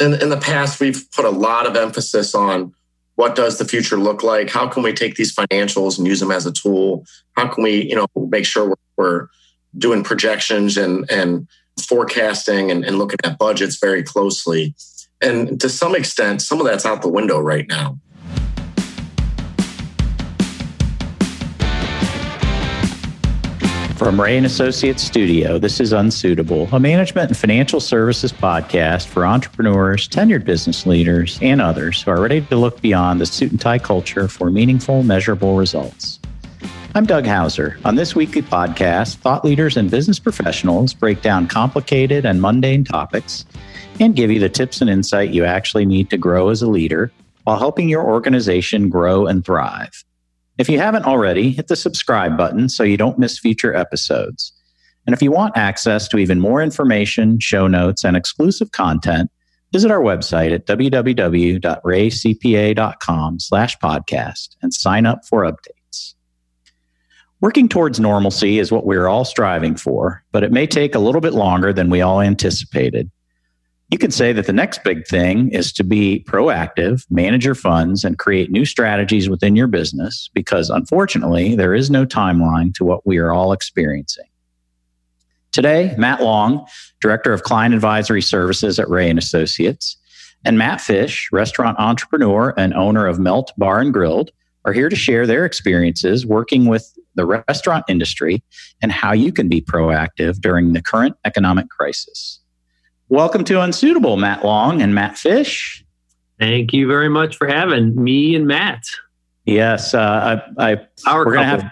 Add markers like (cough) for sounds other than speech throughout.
in, in the past, we've put a lot of emphasis on what does the future look like? How can we take these financials and use them as a tool? How can we, you know, make sure we're, doing projections and, and forecasting and, and looking at budgets very closely? And to some extent, some of that's out the window right now. From Rea and Associates Studio, this is Unsuitable, a management and financial services podcast for entrepreneurs, tenured business leaders, and others who are ready to look beyond the suit and tie culture for meaningful, measurable results. I'm Doug Hauser. On this weekly podcast, thought leaders and business professionals break down complicated and mundane topics and give you the tips and insight you actually need to grow as a leader while helping your organization grow and thrive. If you haven't already, hit the subscribe button so you don't miss future episodes. And if you want access to even more information, show notes, and exclusive content, visit our website at www.reacpa.com slash podcast and sign up for updates. Working towards normalcy is what we're all striving for, but it may take a little bit longer than we all anticipated. You can say that the next big thing is to be proactive, manage your funds, and create new strategies within your business because unfortunately, there is no timeline to what we are all experiencing. Today, Matt Long, Director of Client Advisory Services at Rea and Associates, and Matt Fish, restaurant entrepreneur and owner of Melt Bar and Grilled, are here to share their experiences working with the restaurant industry and how you can be proactive during the current economic crisis. Welcome to Unsuitable, Matt Long and Matt Fish. Thank you very much for having me and Matt. Yes, uh, I, I Our we're gonna have.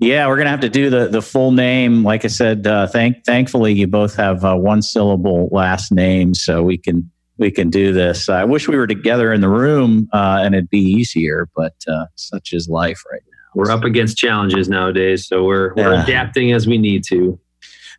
Yeah, we're gonna have to do the the full name. Like I said, uh, thank thankfully you both have uh, one syllable last names, so we can we can do this. I wish we were together in the room uh, and it'd be easier, but uh, such is life right now. We're up against challenges nowadays, so we're we're yeah. adapting as we need to.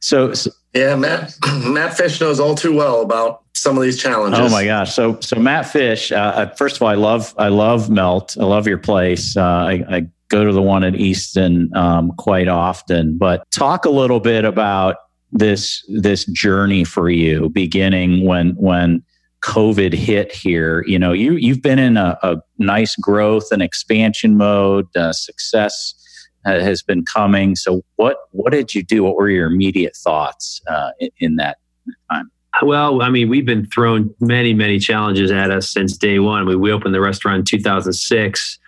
So, so yeah, Matt (clears throat) Matt Fish knows all too well about some of these challenges. Oh my gosh! So so Matt Fish, uh, uh, first of all, I love I love Melt. I love your place. Uh, I, I, go to the one at Easton um, quite often. But talk a little bit about this this journey for you, beginning when when COVID hit here. You know, you you've been in a, a nice growth and expansion mode, uh, success has been coming. So, what what did you do? What were your immediate thoughts uh, in, in, that time? Well, I mean, we've been thrown many, many challenges at us since day one. We, we opened the restaurant in 2006.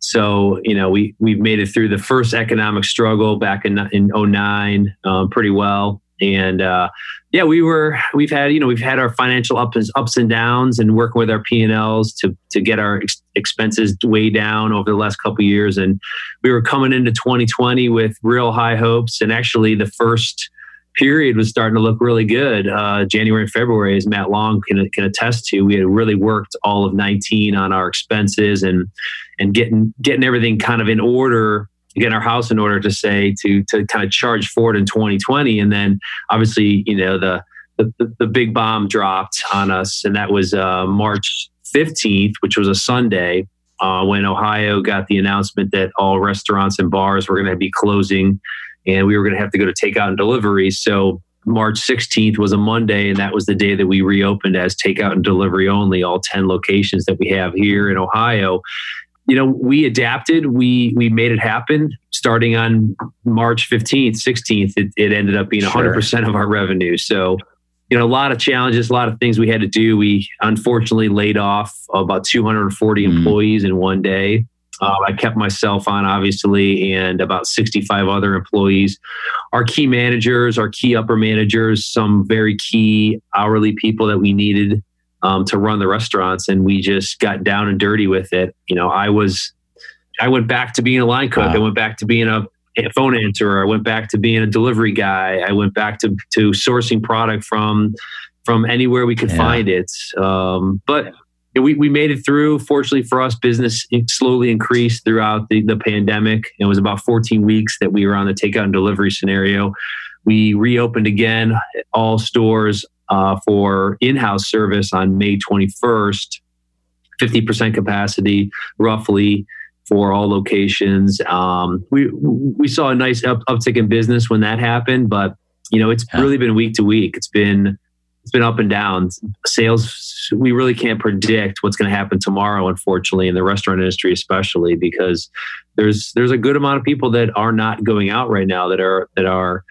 So, you know, we, we've made it through the first economic struggle back in, in 09 um, pretty well. And uh, yeah, we were we've had you know we've had our financial ups ups and downs and working with our P and Ls to to get our ex- expenses way down over the last couple years, and we were coming into 2020 with real high hopes, and actually the first period was starting to look really good. Uh, January and February, as Matt Long can, can attest to, we had really worked all of 19 on our expenses and and getting getting everything kind of in order getting our house in order to say to to kind of charge forward in 2020 and then obviously you know the the, the big bomb dropped on us and that was uh, march 15th which was a sunday uh, when ohio got the announcement that all restaurants and bars were going to be closing and we were going to have to go to takeout and delivery. So March 16th was a Monday, and that was the day that we reopened as takeout and delivery only, all 10 locations that we have here in Ohio you know, we adapted. We we made it happen. Starting on March 15th, 16th, it, it ended up being 100% of our revenue. So, you know, a lot of challenges, a lot of things we had to do. We unfortunately laid off about 240 mm. employees in one day. Uh, I kept myself on, obviously, and about 65 other employees. Our key managers, our key upper managers, some very key hourly people that we needed um, to run the restaurants, and we just got down and dirty with it. You know, I was, I went back to being a line cook. Wow. I went back to being a phone answerer. I went back to being a delivery guy. I went back to to sourcing product from from anywhere we could yeah. find it. Um, but we, we made it through. Fortunately for us, business slowly increased throughout the, the pandemic. It was about 14 weeks that we were on the takeout and delivery scenario. We reopened again all stores uh, for in-house service on May 21st, 50% capacity roughly for all locations. Um, we we saw a nice up, uptick in business when that happened, but you know it's yeah. really been week to week. It's been it's been up and down. Sales, we really can't predict what's going to happen tomorrow, unfortunately, in the restaurant industry, especially because there's there's a good amount of people that are not going out right now that are that are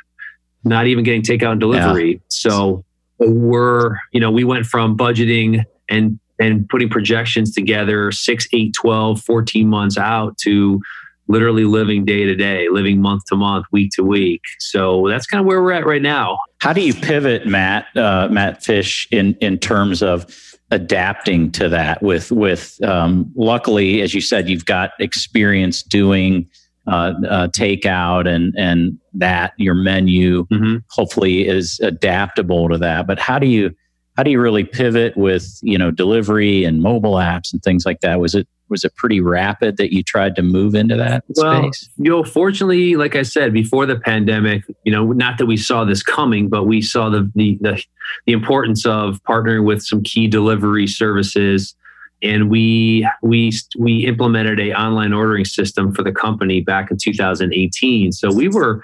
not even getting takeout and delivery. Yeah. So we're you know we went from budgeting and and putting projections together 6 8 12 14 months out to literally living day to day, living month to month, week to week. So that's kind of where we're at right now. How do you pivot, Matt, uh, Matt Fish, in in terms of adapting to that? With with um, luckily, as you said, you've got experience doing uh, uh, takeout and and that your menu mm-hmm. hopefully is adaptable to that. But how do you how do you really pivot with you know delivery and mobile apps and things like that? Was it was it pretty rapid that you tried to move into that well, space? You know, fortunately, like I said before the pandemic, you know, not that we saw this coming, but we saw the the the, the importance of partnering with some key delivery services, and we we we implemented a online ordering system for the company back in 2018. So we were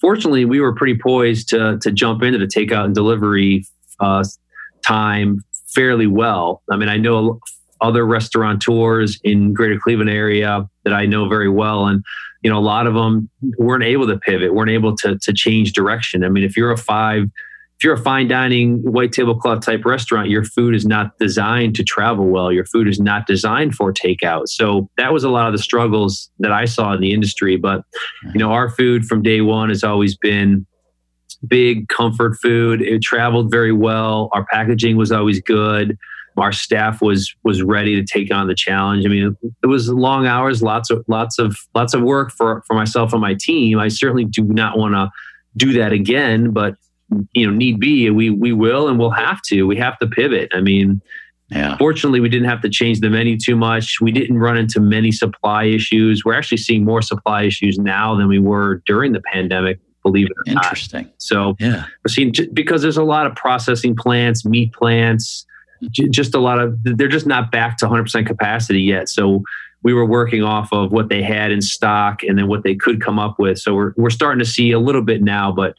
fortunately we were pretty poised to to jump into the takeout and delivery uh, time fairly well. I mean, I know other restaurateurs in greater Cleveland area that I know very well. And, you know, a lot of them weren't able to pivot, weren't able to, to change direction. I mean, if you're a five, if you're a fine dining white tablecloth type restaurant, your food is not designed to travel well. Your food is not designed for takeout. So that was a lot of the struggles that I saw in the industry. But, you know, our food from day one has always been big comfort food. It traveled very well. Our packaging was always good our staff was was ready to take on the challenge. I mean, it was long hours, lots of lots of lots of work for for myself and my team. I certainly do not want to do that again, but you know, need be, we we will and we'll have to. We have to pivot. I mean, yeah. Fortunately, we didn't have to change the menu too much. We didn't run into many supply issues. We're actually seeing more supply issues now than we were during the pandemic believe it or not. Interesting. not. So yeah, we're seeing because there's a lot of processing plants, meat plants, just a lot of they're just not back to 100% capacity yet so we were working off of what they had in stock and then what they could come up with so we're, we're starting to see a little bit now but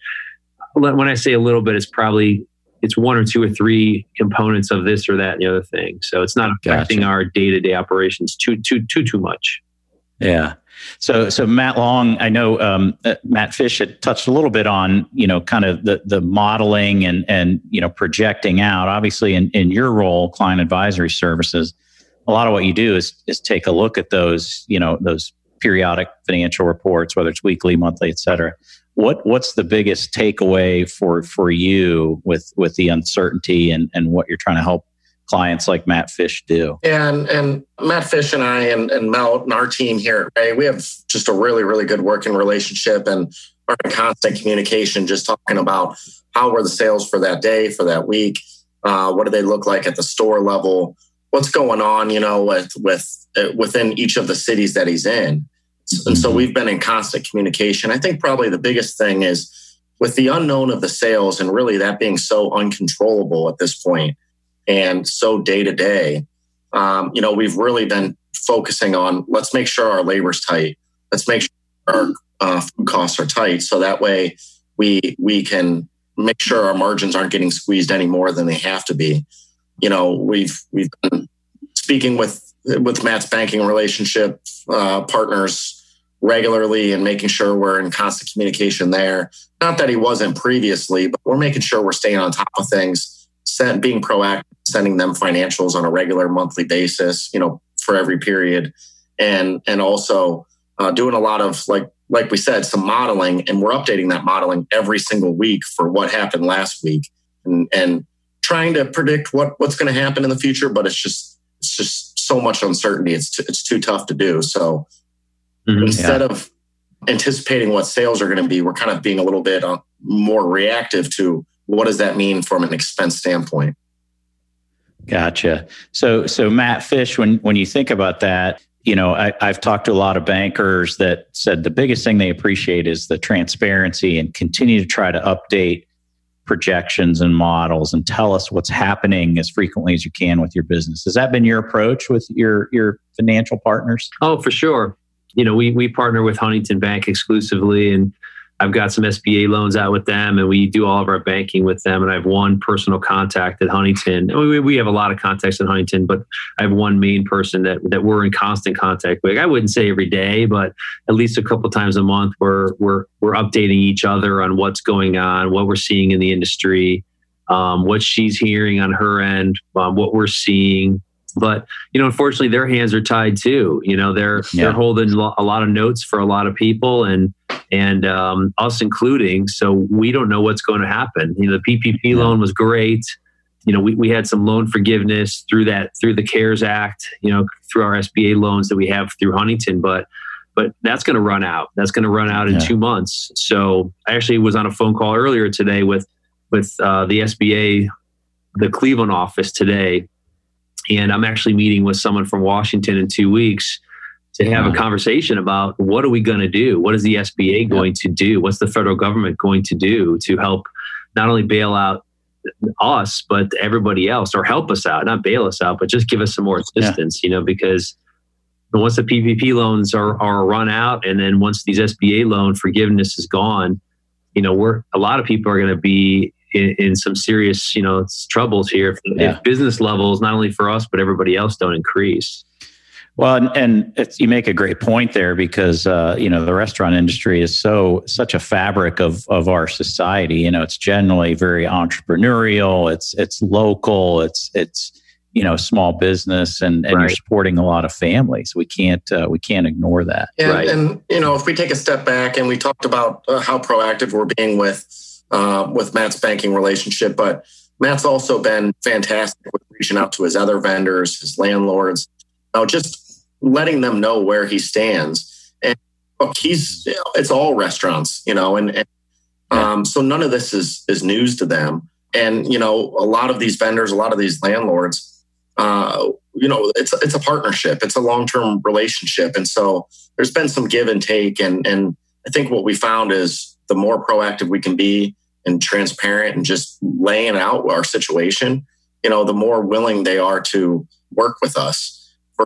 when i say a little bit it's probably it's one or two or three components of this or that and the other thing so it's not affecting gotcha. our day-to-day operations too too too too much yeah so, so Matt Long, I know um, uh, Matt Fish had touched a little bit on you know kind of the the modeling and and you know projecting out. Obviously, in in your role, client advisory services, a lot of what you do is is take a look at those you know those periodic financial reports, whether it's weekly, monthly, et cetera. What what's the biggest takeaway for for you with with the uncertainty and and what you're trying to help clients like Matt Fish do. And and Matt Fish and I and, and Mel and our team here at Rea, we have just a really, really good working relationship and are in constant communication, just talking about how were the sales for that day, for that week, uh, what do they look like at the store level, what's going on, you know, with with uh, within each of the cities that he's in. And so mm-hmm. we've been in constant communication. I think probably the biggest thing is with the unknown of the sales and really that being so uncontrollable at this point and so day to day, um, you know, we've really been focusing on let's make sure our labor's tight. Let's make sure our uh, food costs are tight, so that way we we can make sure our margins aren't getting squeezed any more than they have to be. You know, we've we've been speaking with with Matt's banking relationship uh, partners regularly and making sure we're in constant communication there. Not that he wasn't previously, but we're making sure we're staying on top of things sent, being proactive, sending them financials on a regular monthly basis, you know, for every period, and and also uh, doing a lot of like like we said, some modeling, and we're updating that modeling every single week for what happened last week, and and trying to predict what what's going to happen in the future. But it's just it's just so much uncertainty. It's too, it's too tough to do. So mm-hmm, instead yeah. of anticipating what sales are going to be, we're kind of being a little bit uh, more reactive to what does that mean from an expense standpoint? Gotcha. So, so Matt Fish, when when you think about that, you know, I, I've talked to a lot of bankers that said the biggest thing they appreciate is the transparency and continue to try to update projections and models and tell us what's happening as frequently as you can with your business. Has that been your approach with your your financial partners? Oh, for sure. You know, we we partner with Huntington Bank exclusively, and I've got some SBA loans out with them, and we do all of our banking with them. And I have one personal contact at Huntington. We, we have a lot of contacts at Huntington, but I have one main person that that we're in constant contact with. I wouldn't say every day, but at least a couple times a month, we're we're we're updating each other on what's going on, what we're seeing in the industry, um, what she's hearing on her end, um, what we're seeing but you know unfortunately their hands are tied too. You know they're yeah. they're holding a lot of notes for a lot of people and and um, us including. So we don't know what's going to happen. You know the ppp yeah. loan was great. You know we, we had some loan forgiveness through that through the cares act you know through our sba loans that we have through huntington. But but that's going to run out. That's going to run out in yeah. two months. So i actually was on a phone call earlier today with with uh, the sba the cleveland office today and I'm actually meeting with someone from Washington in two weeks to have a conversation about what are we going to do? What is the SBA going to do? What's the federal government going to do to help not only bail out us, but everybody else or help us out, not bail us out, but just give us some more assistance, yeah. you know, because once the PPP loans are, are run out and then once these SBA loan forgiveness is gone, you know, we're a lot of people are going to be in, in, some serious, you know, troubles here if, yeah. if, business levels, not only for us but everybody else, don't increase. Well, and, and you make a great point there because uh, you know the restaurant industry is so such a fabric of of our society. You know, it's generally very entrepreneurial. It's it's local. It's it's you know small business and, and right. you're supporting a lot of families we can't uh, we can't ignore that and, right. and you know if we take a step back and we talked about uh, how proactive we're being with uh, with Matt's banking relationship, but Matt's also been fantastic with reaching out to his other vendors, his landlords, know, just letting them know where he stands. And look, he's it's all restaurants, you know, and, and um, so none of this is is news to them. And you know, a lot of these vendors, a lot of these landlords, uh, you know, it's it's a partnership, it's a long term relationship, and so there's been some give and take. And and I think what we found is the more proactive we can be, and transparent and just laying out our situation, you know, the more willing they are to work with us for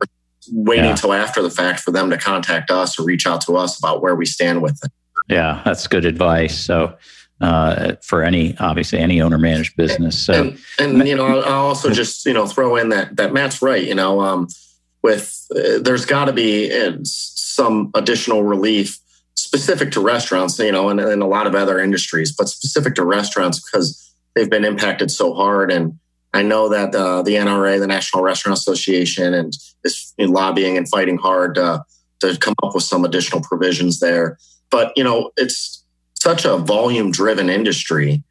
waiting yeah. until after the fact for them to contact us or reach out to us about where we stand with it. Yeah, that's good advice. So, uh, for any obviously any owner managed business. So, and, and you know, I'll, I'll also just you know throw in that that Matt's right. You know, um, with uh, there's got to be uh, some additional relief specific to restaurants, you know, and, and a lot of other industries, but specific to restaurants because they've been impacted so hard. And I know that uh, the NRA, the National Restaurant Association, and is lobbying and fighting hard uh, to come up with some additional provisions there. But you know, it's such a volume-driven industry;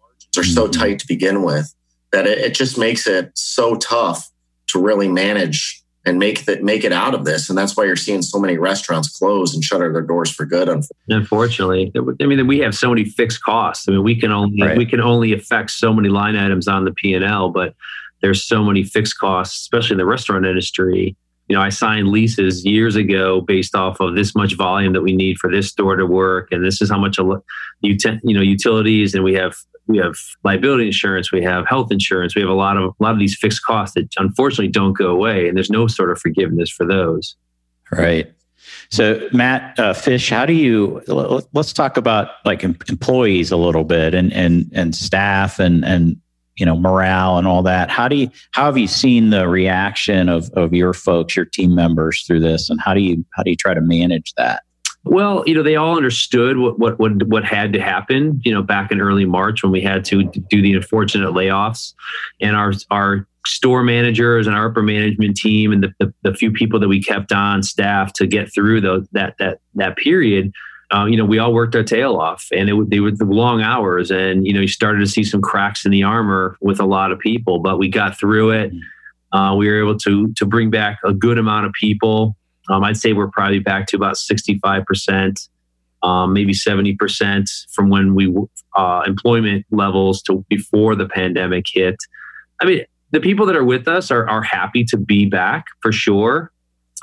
margins are so mm-hmm. tight to begin with that it, it just makes it so tough to really manage and make that make it out of this. And that's why you're seeing so many restaurants close and shutter their doors for good unfortunately. I mean we have so many fixed costs. I mean we can only right. we can only affect so many line items on the p&l but there's so many fixed costs especially in the restaurant industry. You know i signed leases years ago based off of this much volume that we need for this store to work. And this is how much you know utilities and we have we have liability insurance, we have health insurance, we have a lot of a lot of these fixed costs that unfortunately don't go away, and there's no sort of forgiveness for those. Right. So, Matt uh, Fish, how do you? Let's talk about like employees a little bit, and and and staff, and and you know morale and all that. How do you? How have you seen the reaction of of your folks, your team members through this, and how do you how do you try to manage that? Well, you know, they all understood what, what what what had to happen. You know, back in early March when we had to do the unfortunate layoffs, and our our store managers and our upper management team and the, the, the few people that we kept on staff to get through the, that that that period. Uh, you know, we all worked our tail off, and it they were the long hours, and you know, you started to see some cracks in the armor with a lot of people, but we got through it. Mm-hmm. Uh, we were able to to bring back a good amount of people. Um, I'd say we're probably back to about 65%, um, maybe 70% from when we uh, employment levels to before the pandemic hit. I mean, the people that are with us are, are happy to be back for sure.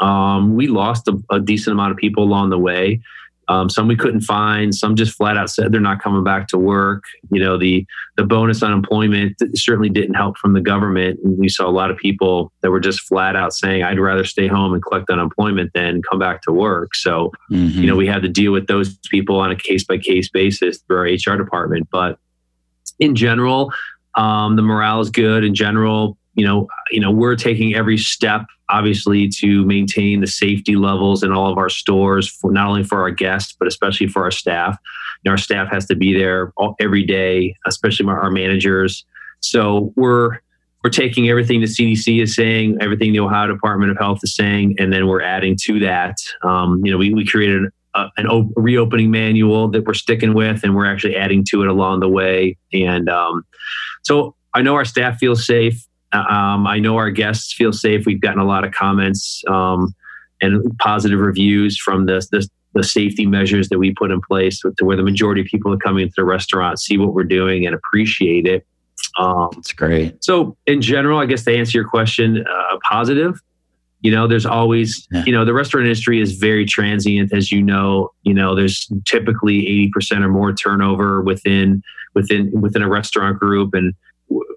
Um, we lost a, a, decent amount of people along the way. Um, some we couldn't find. Some just flat out said they're not coming back to work. You know, the the bonus unemployment certainly didn't help from the government. We saw a lot of people that were just flat out saying, "I'd rather stay home and collect unemployment than come back to work." So, mm-hmm. you know, we had to deal with those people on a case by case basis through our HR department. But in general, um, the morale is good. In general, you know, you know, we're taking every step, obviously, to maintain the safety levels in all of our stores, for not only for our guests but especially for our staff. You know, our staff has to be there all, every day, especially our, our managers. So we're we're taking everything the CDC is saying, everything the Ohio Department of Health is saying, and then we're adding to that. Um, you know, we, we created a, an op- reopening manual that we're sticking with, and we're actually adding to it along the way. And um, so I know our staff feels safe. Um, I know our guests feel safe. We've gotten a lot of comments um, and positive reviews from the, the, the safety measures that we put in place to where the majority of people that come into the restaurant see what we're doing and appreciate it. Um, That's great. So, in general, I guess to answer your question, uh, positive. You know, there's always, yeah. you know, the restaurant industry is very transient, as you know. You know, there's typically 80% or more turnover within within within a restaurant group, and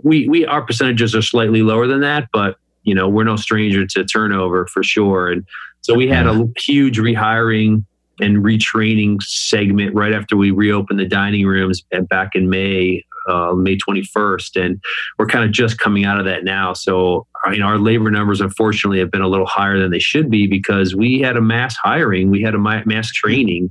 we we our percentages are slightly lower than that, but you know we're no stranger to turnover for sure. And so we had a huge rehiring and retraining segment right after we reopened the dining rooms back in May, uh, May 21st, and we're kind of just coming out of that now. So you know, our labor numbers unfortunately have been a little higher than they should be because we had a mass hiring, we had a mass training,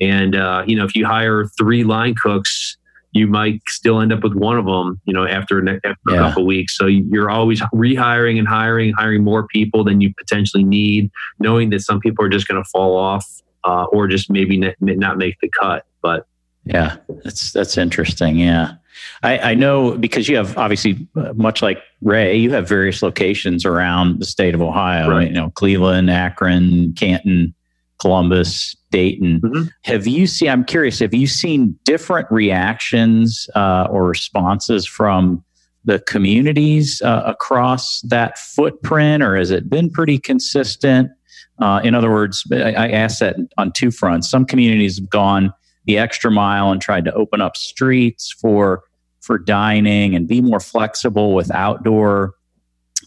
and uh, you know if you hire three line cooks you might still end up with one of them, you know, after, after yeah. a couple weeks. So you're always rehiring and hiring, hiring more people than you potentially need, knowing that some people are just going to fall off uh, or just maybe not make the cut. But yeah, that's that's interesting. Yeah, I, I know because you have obviously uh, much like Rea, you have various locations around the state of Ohio. Right. You know, Cleveland, Akron, Canton, Columbus, Dayton. Mm-hmm. Have you seen? I'm curious. Have you seen different reactions uh, or responses from the communities uh, across that footprint, or has it been pretty consistent? Uh, in other words, I, I asked that on two fronts. Some communities have gone the extra mile and tried to open up streets for for dining and be more flexible with outdoor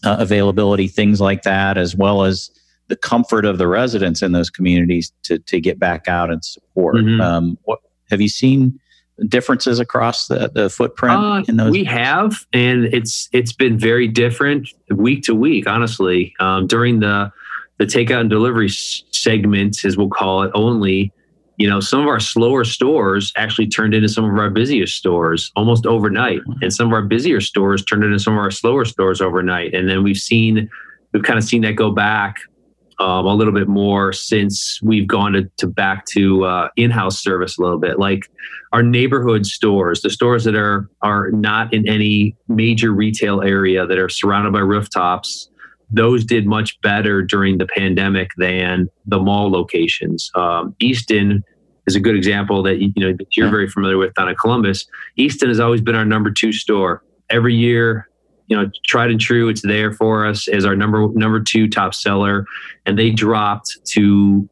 uh, availability, things like that, as well as the comfort of the residents in those communities to to get back out and support. Mm-hmm. Um, what have you seen? differences across the, the footprint uh, in those we have and it's it's been very different week to week honestly um, during the the takeout and delivery segment as we'll call it only you know some of our slower stores actually turned into some of our busiest stores almost overnight mm-hmm. and some of our busier stores turned into some of our slower stores overnight and then we've seen we've kind of seen that go back um, a little bit more since we've gone to, to back to uh, in-house service a little bit. Like our neighborhood stores the stores that are are not in any major retail area that are surrounded by rooftops those did much better during the pandemic than the mall locations. Um, easton is a good example that you know that you're very familiar with down in columbus. Easton has always been our number two store. Every year you know tried and true it's there for us as our number number two top seller. And they dropped to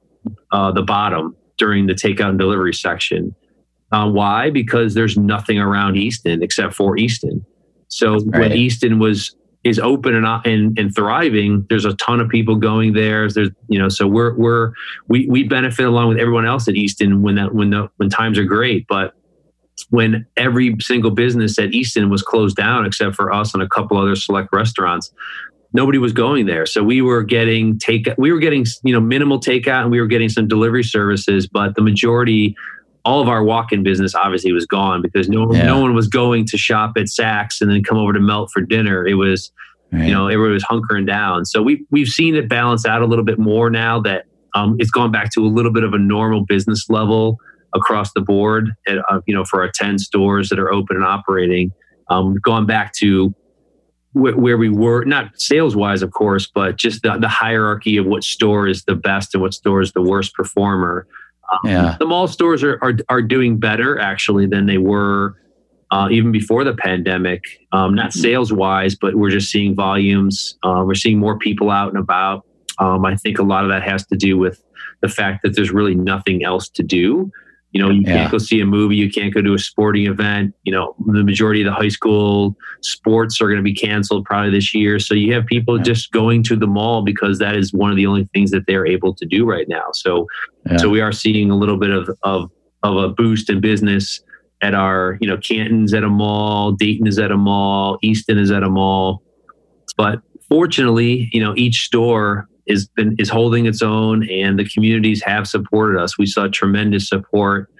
uh, the bottom during the takeout and delivery section. Uh, why? Because there's nothing around easton except for easton. So right. when easton was is open and, and and thriving there's a ton of people going there. There's you know so we're we're we we benefit along with everyone else at easton when that when the when times are great. But when every single business at Easton was closed down except for us and a couple other select restaurants. Nobody was going there, so we were getting take. We were getting you know minimal takeout, and we were getting some delivery services. But the majority, all of our walk-in business obviously was gone because no yeah. no one was going to shop at Saks and then come over to Melt for dinner. It was right. you know everybody was hunkering down. So we we've seen it balance out a little bit more now that um, it's gone back to a little bit of a normal business level across the board, at, uh, you know, for our 10 stores that are open and operating. Um, going back to wh- where we were, not sales wise, of course, but just the, the, hierarchy of what store is the best and what store is the worst performer. Um, yeah. The mall stores are, are, are doing better actually than they were uh, even before the pandemic. Um, not mm-hmm. sales wise, but we're just seeing volumes. Uh, we're seeing more people out and about. Um, I think a lot of that has to do with the fact that there's really nothing else to do. You know, you yeah. can't go see a movie, you can't go to a sporting event. You know, the majority of the high school sports are going to be canceled probably this year. So you have people yeah. just going to the mall because that is one of the only things that they're able to do right now. So, yeah. so we are seeing a little bit of of of a boost in business at our, you know, Canton's at a mall, Dayton is at a mall, Easton is at a mall. But fortunately, you know, each store is been is holding its own, and the communities have supported us. We saw tremendous support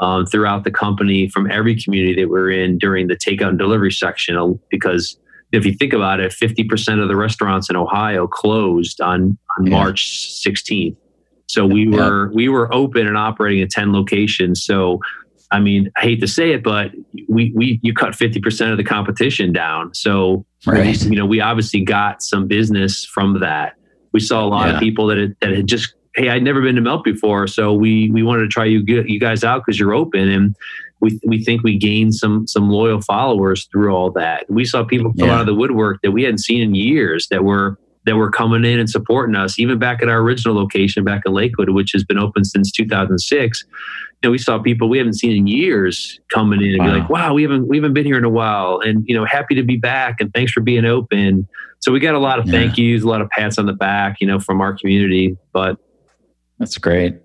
um, throughout the company from every community that we're in during the takeout and delivery section. Uh, because if you think about it, fifty percent of the restaurants in Ohio closed on on yeah. March sixteenth. So we were we were open and operating at ten locations. So I mean, I hate to say it, but we we you cut fifty percent of the competition down. So right. you know, we obviously got some business from that. We saw a lot yeah. of people that had, that had just hey, I'd never been to Melt before, so we we wanted to try you you guys out because you're open, and we we think we gained some some loyal followers through all that. We saw people come yeah. out of the woodwork that we hadn't seen in years that were that were coming in and supporting us, even back at our original location back in Lakewood, which has been open since 2006. You know, we saw people we haven't seen in years coming in and wow. be like, "Wow, we haven't we haven't been here in a while," and you know, happy to be back and thanks for being open. So we got a lot of yeah. thank yous, a lot of pats on the back, you know, from our community. But that's great.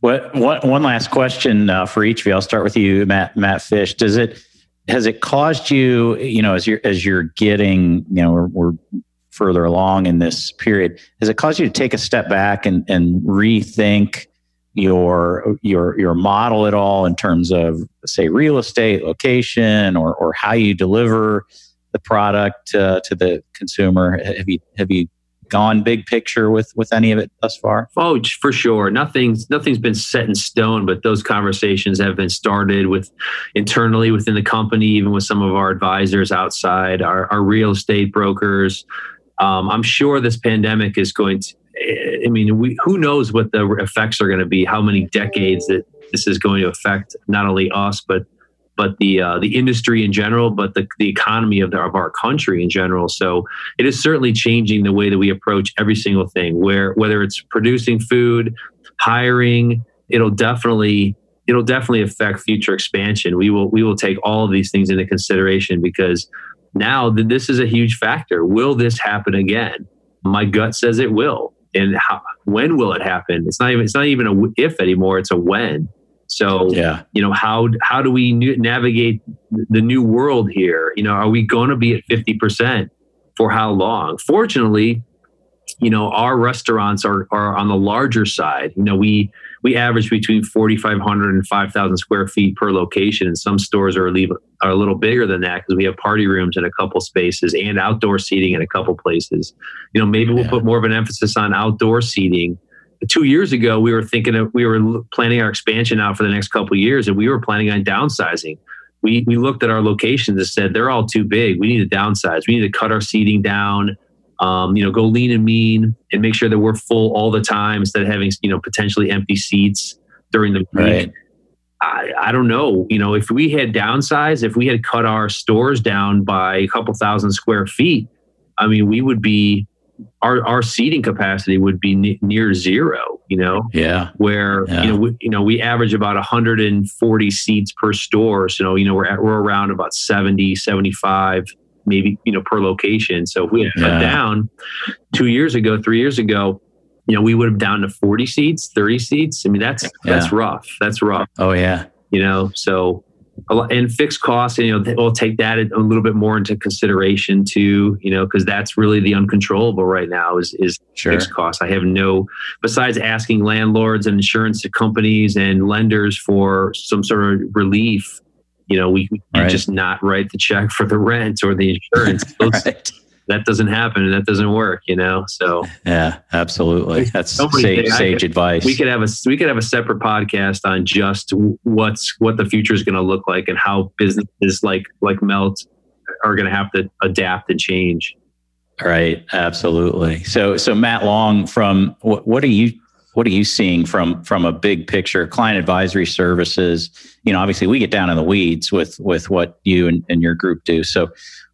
What one one last question uh, for each of you? I'll start with you, Matt. Matt Fish. Does it has it caused you, you know, as you're as you're getting, you know, we're, we're further along in this period, has it caused you to take a step back and and rethink your your your model at all in terms of say real estate, location, or or how you deliver the product uh, to the consumer? Have you have you gone big picture with with any of it thus far? Oh, for sure. Nothing's nothing's been set in stone, but those conversations have been started with internally within the company, even with some of our advisors outside, our, our real estate brokers. Um, I'm sure this pandemic is going to. I mean, we, who knows what the effects are going to be? How many decades that this is going to affect not only us but but the uh, the industry in general, but the, the economy of, the, of our country in general. So it is certainly changing the way that we approach every single thing. Where whether it's producing food, hiring, it'll definitely it'll definitely affect future expansion. We will we will take all of these things into consideration because now this is a huge factor. Will this happen again? My gut says it will. And how, when will it happen? It's not even it's not even a if anymore. It's a when. So, yeah. you know, how how do we navigate the new world here? You know, are we going to be at fifty percent for how long? Fortunately, you know, our restaurants are are on the larger side. You know, we we average between 4,500 and 5,000 square feet per location, and some stores are a, leave, are a little bigger than that because we have party rooms in a couple spaces and outdoor seating in a couple places. You know, maybe we'll put more of an emphasis on outdoor seating two years ago, we were thinking of, we were planning our expansion out for the next couple years, and we were planning on downsizing. We we looked at our locations and said they're all too big. We need to downsize. We need to cut our seating down. Um, you know, go lean and mean, and make sure that we're full all the time instead of having you know potentially empty seats during the week. Right. I, I don't know. You know, if we had downsized, if we had cut our stores down by a couple thousand square feet, I mean, we would be our our seating capacity would be ne- near zero you know yeah where yeah. you know we, you know we average about 140 seats per store so you know, you know we're at, we're around about 70 75 maybe you know per location so if we had yeah. cut down 2 years ago 3 years ago you know we would have down to 40 seats 30 seats i mean that's yeah. that's rough that's rough oh yeah you know so and fixed costs, you know, we'll take that a little bit more into consideration too, you know, because that's really the uncontrollable right now is is sure. fixed costs. I have no, besides asking landlords and insurance companies and lenders for some sort of relief, you know, we, we right. just not write the check for the rent or the insurance. (laughs) Right that doesn't happen and that doesn't work, you know. So yeah, absolutely. That's sage, sage could, advice. We could have a we could have a separate podcast on just what's what the future is going to look like and how businesses like like Melt are going to have to adapt and change. Right, absolutely. So so Matt Long from what, what are you what are you seeing from from a big picture client advisory services you know obviously we get down in the weeds with with what you and, and your group do so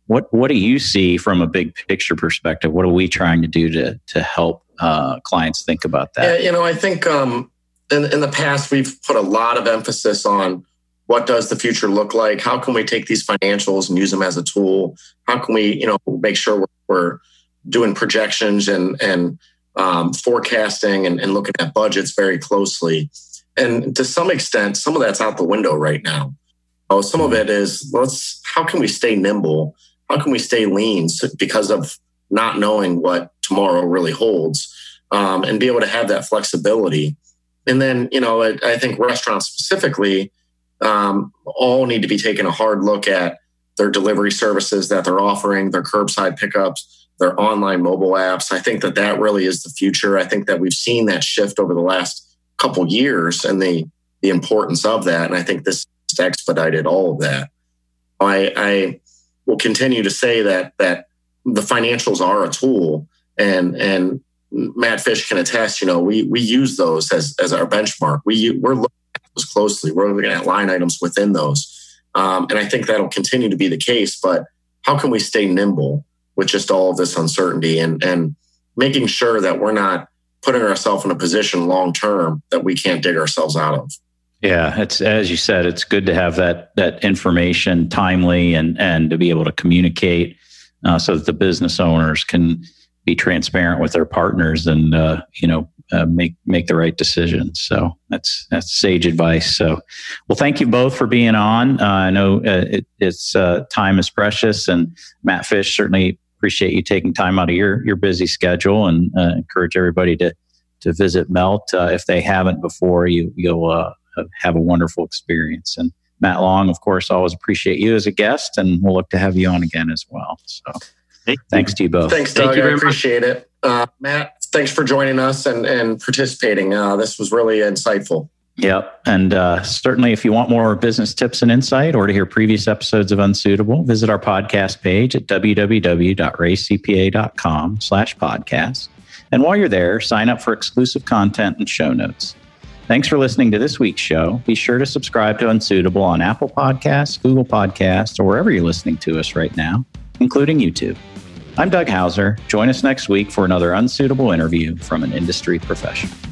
what what do you see from a big picture perspective? What are we trying to do to to help uh, clients think about that? Yeah, you know, I think um, in in the past we've put a lot of emphasis on what does the future look like? How can we take these financials and use them as a tool? How can we, you know, make sure we're, we're doing projections and and um, forecasting and, and looking at budgets very closely? And to some extent, some of that's out the window right now. Oh, some of it is let's how can we stay nimble? How can we stay lean because of not knowing what tomorrow really holds, um, and be able to have that flexibility. And then, you know, I, I think restaurants specifically um, all need to be taking a hard look at their delivery services that they're offering, their curbside pickups, their online mobile apps. I think that that really is the future. I think that we've seen that shift over the last couple years and the the importance of that. And I think this has expedited all of that. I, I will continue to say that that the financials are a tool, and and Matt Fish can attest. You know, we we use those as as our benchmark. We we're looking at those closely. We're looking at line items within those. Um, and I think that'll continue to be the case. But how can we stay nimble with just all of this uncertainty and, and making sure that we're not putting ourselves in a position long term that we can't dig ourselves out of? Yeah, it's as you said, it's good to have that that information timely and and to be able to communicate uh, so that the business owners can be transparent with their partners and uh, you know uh, make make the right decisions. So that's that's sage advice. So, well, thank you both for being on. Uh, I know uh, it, it's uh, time is precious, and Matt Fish certainly appreciate you taking time out of your your busy schedule, and uh, encourage everybody to to visit Melt if they haven't before. You you'll have a wonderful experience and. Matt Long, of course, always appreciate you as a guest, and we'll look to have you on again as well. So, Thank thanks to you both. Thanks, Doug. Thank you I appreciate much. it. Matt, thanks for joining us and, and participating. Uh, this was really insightful. Yep. And uh, certainly, if you want more business tips and insight or to hear previous episodes of Unsuitable, visit our podcast page at www.reacpa.com slash podcast. And while you're there, sign up for exclusive content and show notes. Thanks for listening to this week's show. Be sure to subscribe to Unsuitable on Apple Podcasts, Google Podcasts, or wherever you're listening to us right now, including YouTube. I'm Doug Hauser. Join us next week for another unsuitable interview from an industry professional.